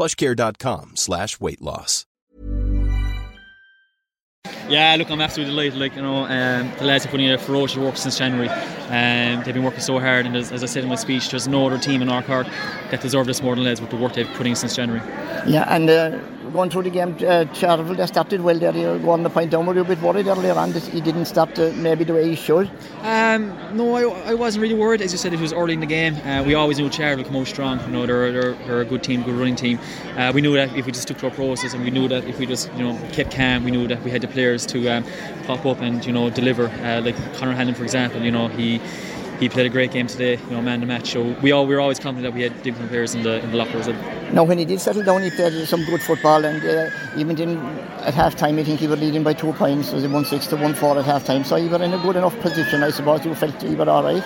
plushcare.com slash weight loss. Yeah, look, I'm absolutely delighted. Like you know, um, the lads are putting in a ferocious work since January. Um, they've been working so hard, and as, as I said in my speech, there's no other team in our Cork that deserve this more than lads with the work they've put in since January. Yeah, and uh, going through the game, uh, Charleville, they started well there. You won the point down. Were you a bit worried earlier on that he didn't start uh, maybe the way he should? Um, no, I, I wasn't really worried. As you said, it was early in the game. Uh, we always knew Charleville would come out strong. You know, they're, they're, they're a good team, good running team. Uh, we knew that if we just took to our process, and we knew that if we just you know kept calm, we knew that we had the players to um, pop up and you know deliver. Uh, like Conor Hanlon, for example, you know he he played a great game today, you know, man the match. So we all we were always confident that we had different players in the in the lockers. Now, when he did settle down, he played some good football, and uh, even in, at half time, I think he was leading by two points. Was it one six to one four at half time? So he was in a good enough position, I suppose. You felt he was all right.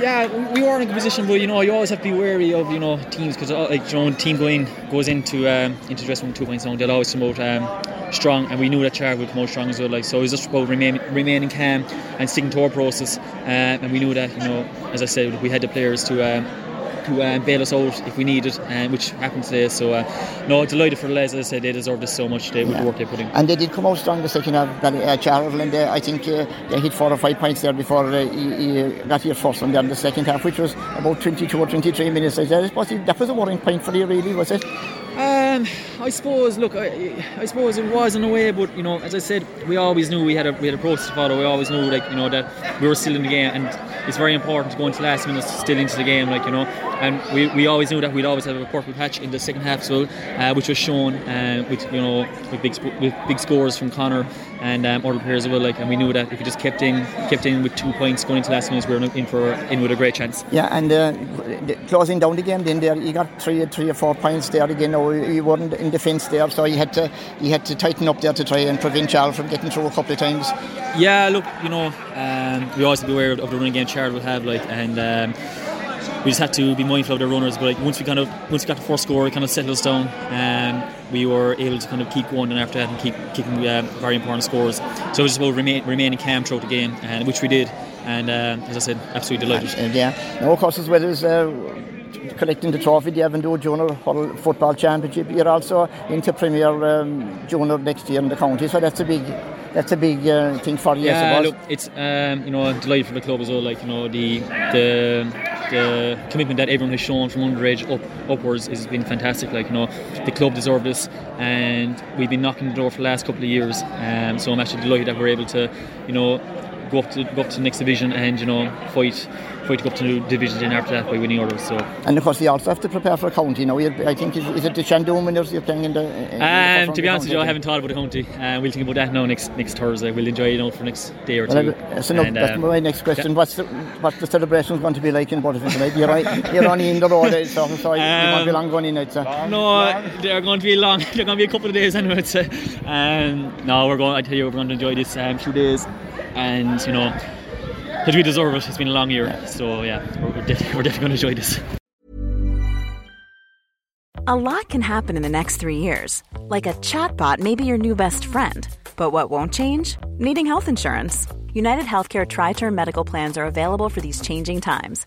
Yeah, we were in a good position, but you know, you always have to be wary of you know teams because like you know, team going goes into um, into dressing room two points down, they'll always come out um, strong, and we knew that Char would come out strong as well. Like so, it was just about remain, remaining calm and sticking to our process, uh, and we knew that you know, as I said, we had the players to. Um, to um, bail us out if we needed, um, which happened today. So, uh, no, delighted for the lads. As I said, they deserve this so much. They, with the work they put in. And they did come out strong the second half. Uh, Charleville, and I think uh, they hit four or five points there before uh, he, he got here first one there in the second half, which was about 22 or 23 minutes. I said, that was a worrying point for you, really, was it? Um, I suppose. Look, I, I, suppose it was in a way, but you know, as I said, we always knew we had a we had a process to follow. We always knew, like you know, that we were still in the game, and it's very important to go into last minutes still into the game, like you know. And we, we always knew that we'd always have a purple patch in the second half well, uh, which was shown uh, with you know with big with big scores from Connor and um, other players as well. Like, and we knew that if we just kept in kept in with two points going into last minutes, we were in for in with a great chance. Yeah, and uh, closing down the game, then there he got three three or four points there again. Now he wasn't in defence there, so he had to he had to tighten up there to try and prevent Charles from getting through a couple of times. Yeah, look, you know, um, we always be aware of the running game Charles will have, like, and. Um, we just had to be mindful of the runners. But like once we kind of once we got the first score, it kind of settled us down, and we were able to kind of keep going. And after that, and keep kicking uh, very important scores. So it was just about remain, remaining calm throughout the game, and which we did. And uh, as I said, absolutely delighted. And, yeah, no, of course, as well as. Uh, collecting the trophy, the Avondhu Junior Football Championship. You're also into Premier um, Junior next year in the county, so that's a big that's a big uh, thing for you. Yeah, look, it's um, you know I'm delighted for the club as well. Like you know the the the commitment that everyone has shown from underage up upwards has been fantastic. Like you know the club deserve this, and we've been knocking the door for the last couple of years. Um, so I'm actually delighted that we're able to you know go up to go up to the next division and you know fight fight to go up to new divisions in after that by winning orders. So and of course you also have to prepare for a county. You know, I think is, is it the Seandún winners you're playing in the? In um, the to be honest with you, I haven't thought about the county. Uh, we'll think about that now next next Thursday. We'll enjoy it you know for next day or two. Well, so no, and, that's um, my next question. Yeah. What's the, what's the celebration going to be like in Buttevant tonight? You're, right, you're only in the road, so, so um, you won't be long going in. It's, uh, no, they're going to be long. They're going to be a couple of days anyway. So, um, no, we're going. I tell you, we're going to enjoy this um, few days, and you know because we deserve it. It's been a long year, so yeah, we're, we're definitely, we're definitely going to enjoy this. A lot can happen in the next three years, like a chatbot may be your new best friend. But what won't change? Needing health insurance. United Healthcare Tri Term Medical Plans are available for these changing times.